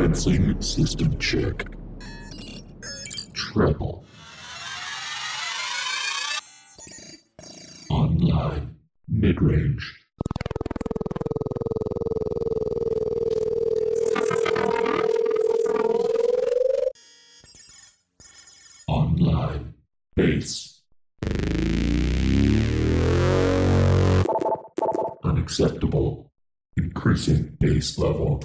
Commencing system check. Treble. Online. Mid-range. Online. Bass. Unacceptable. Increasing bass level.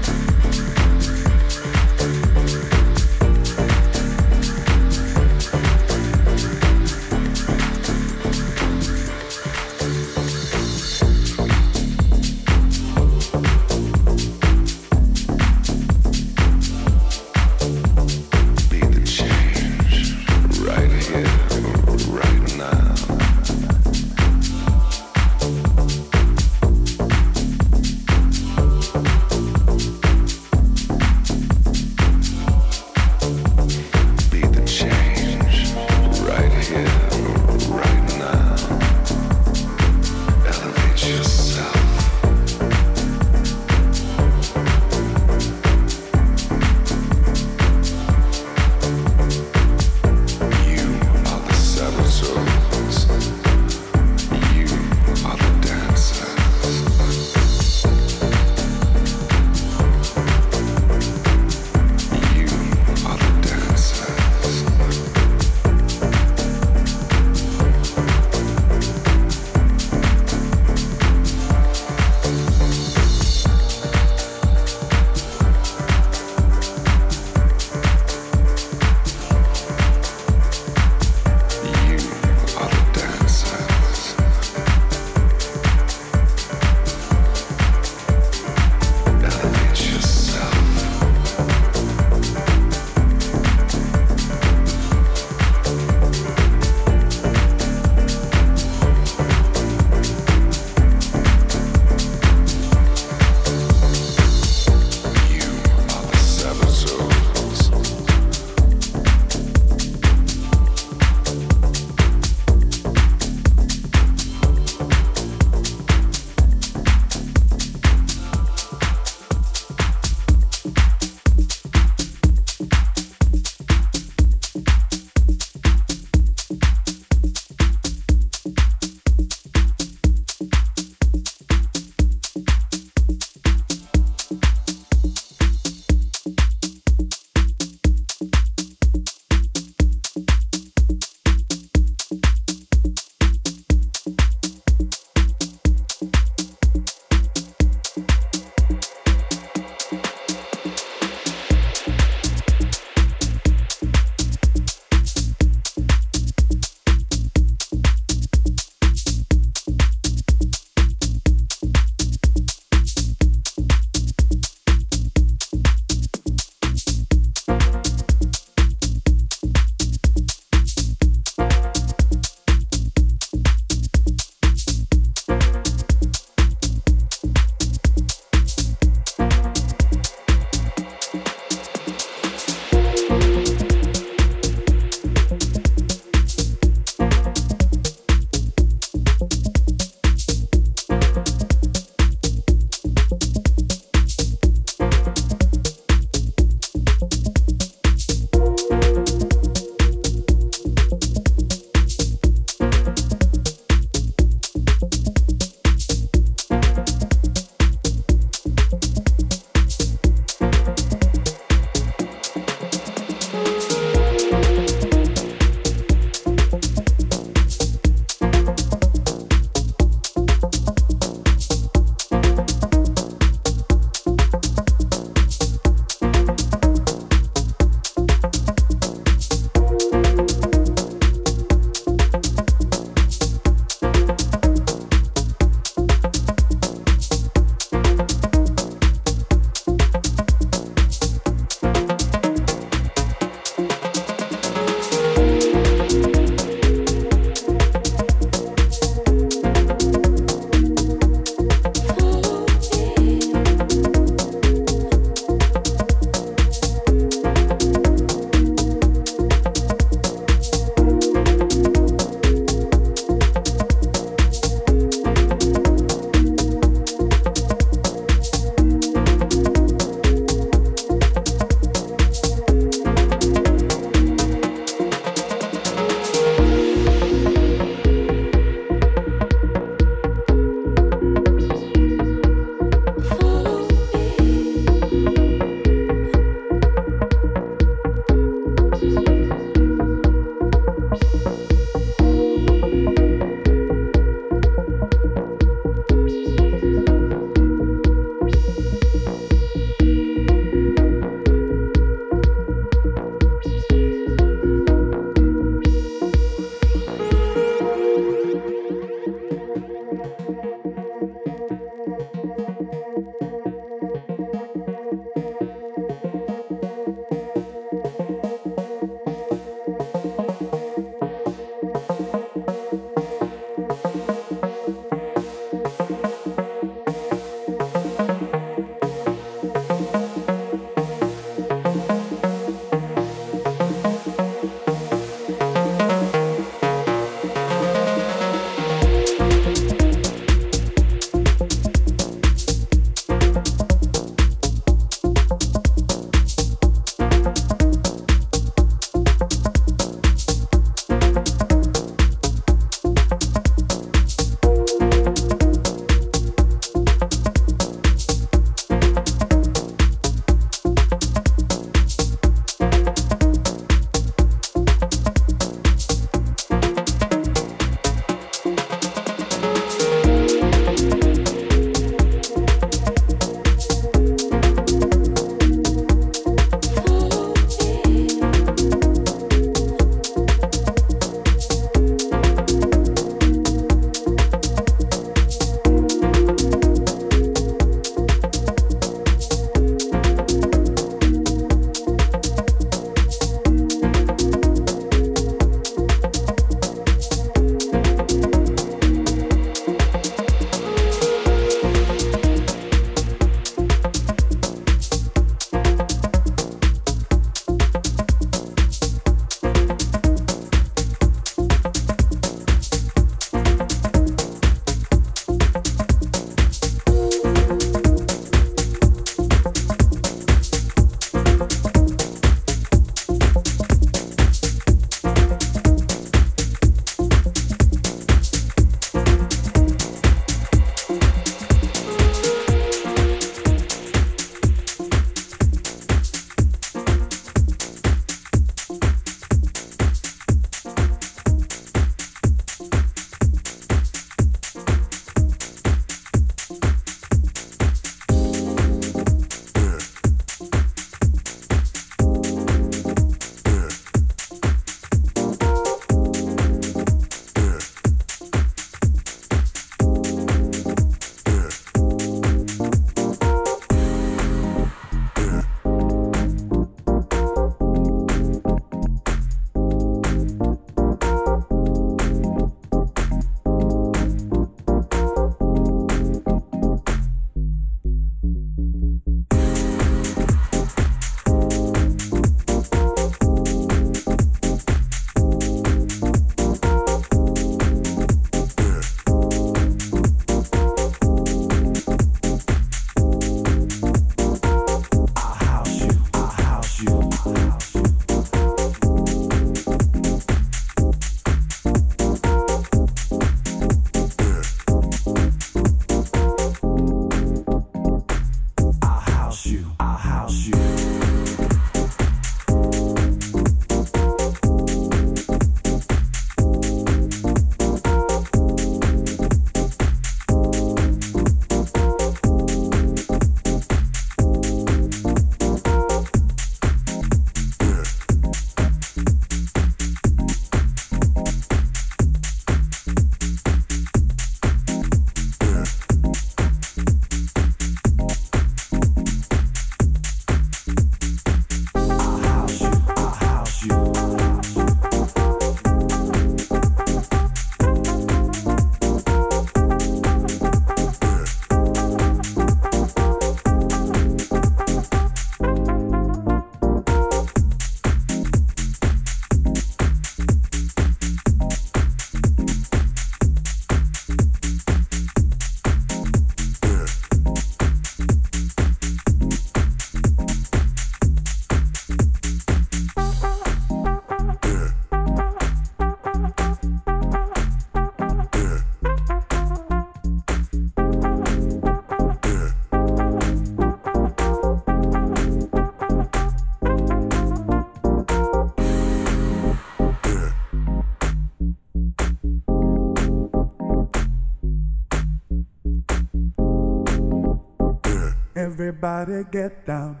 Everybody get down.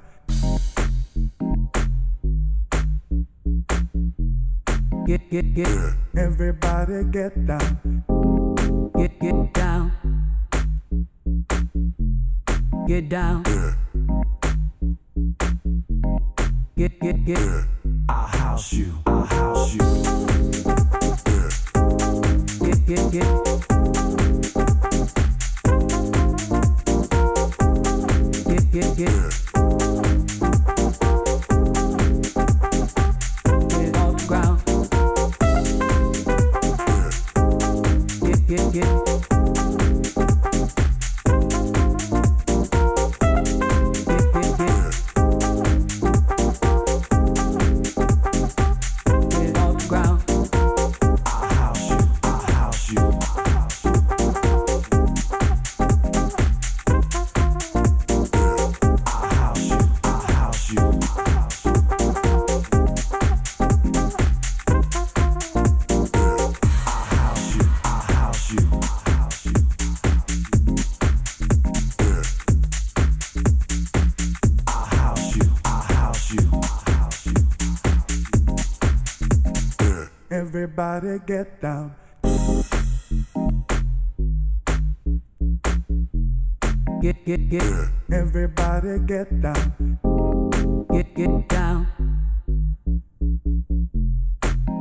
Get, get, get. Everybody get down. Get, get down. Get down. Get, get, get. Everybody get down. Get, get, get. Everybody get down. Get, get down.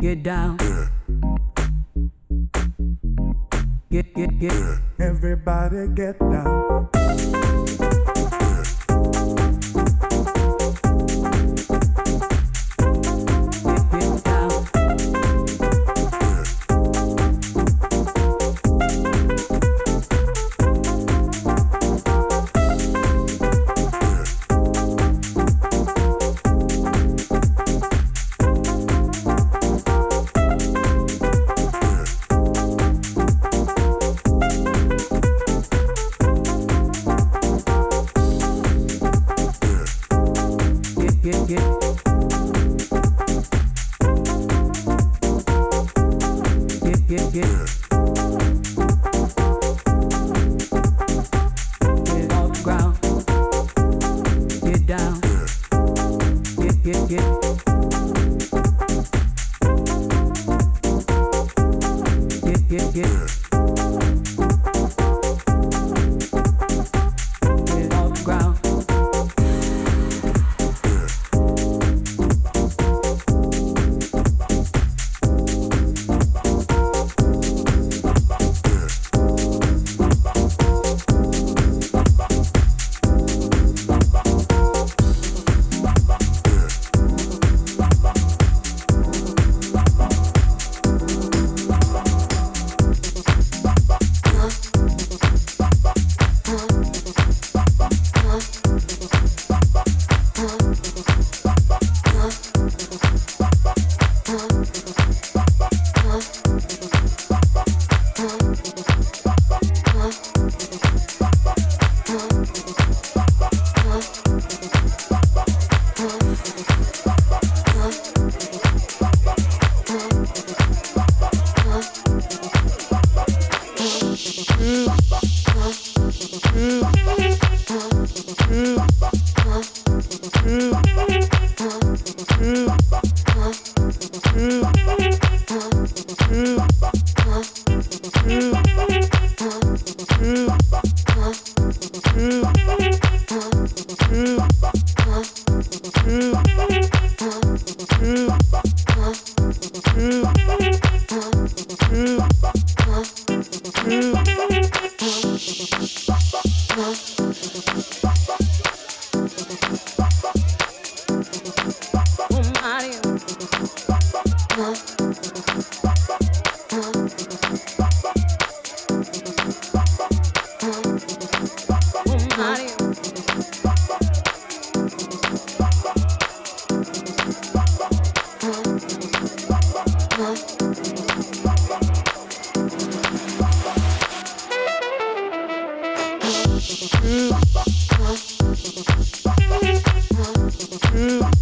Get down. Ooh. You.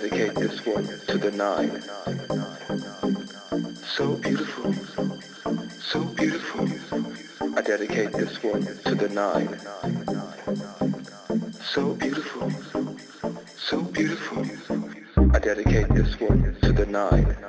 Dedicate this one to the nine. So beautiful, so beautiful. I dedicate this one to the nine. So beautiful, so beautiful. I dedicate this one to the nine.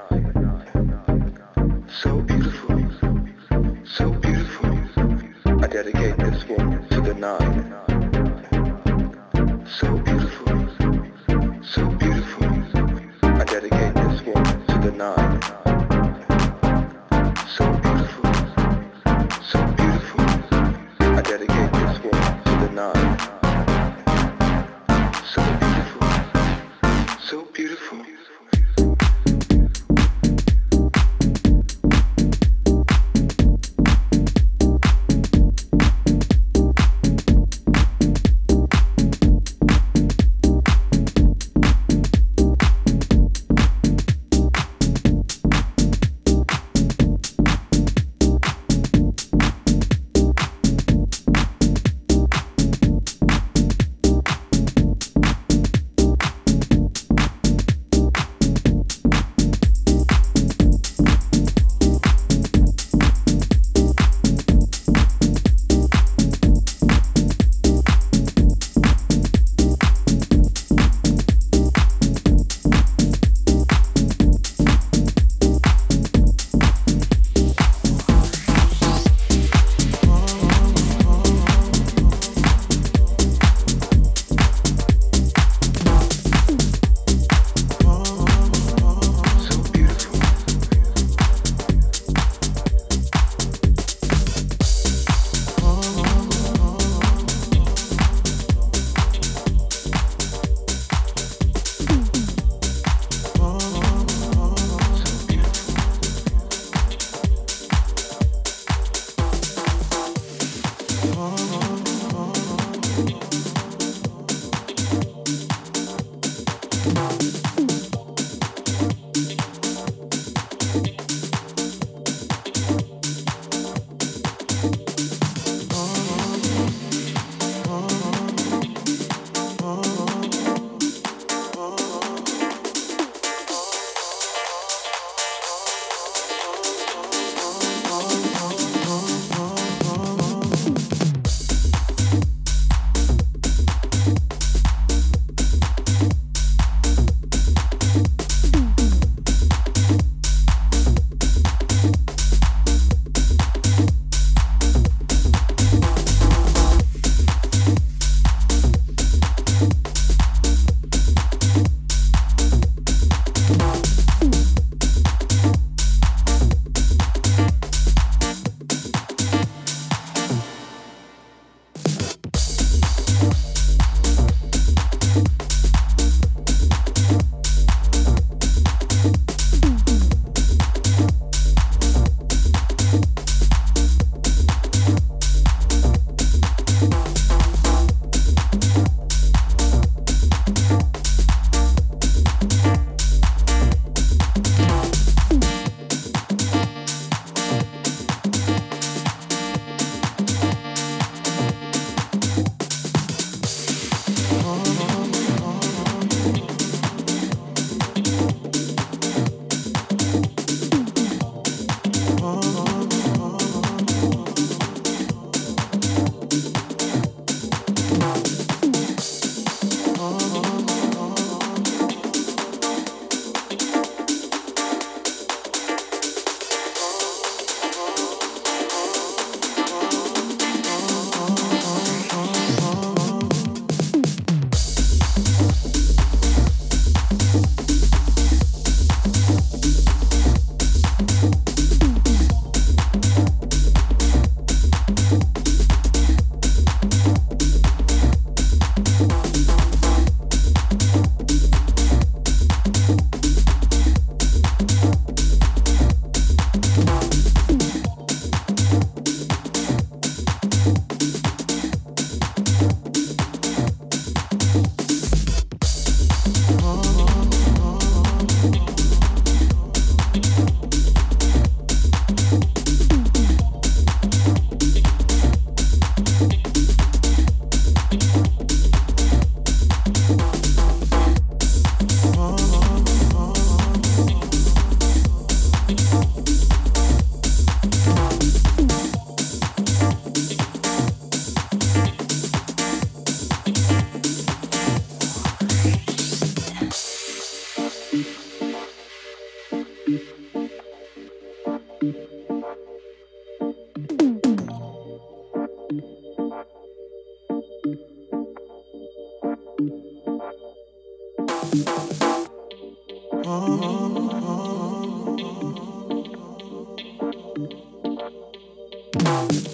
Oh.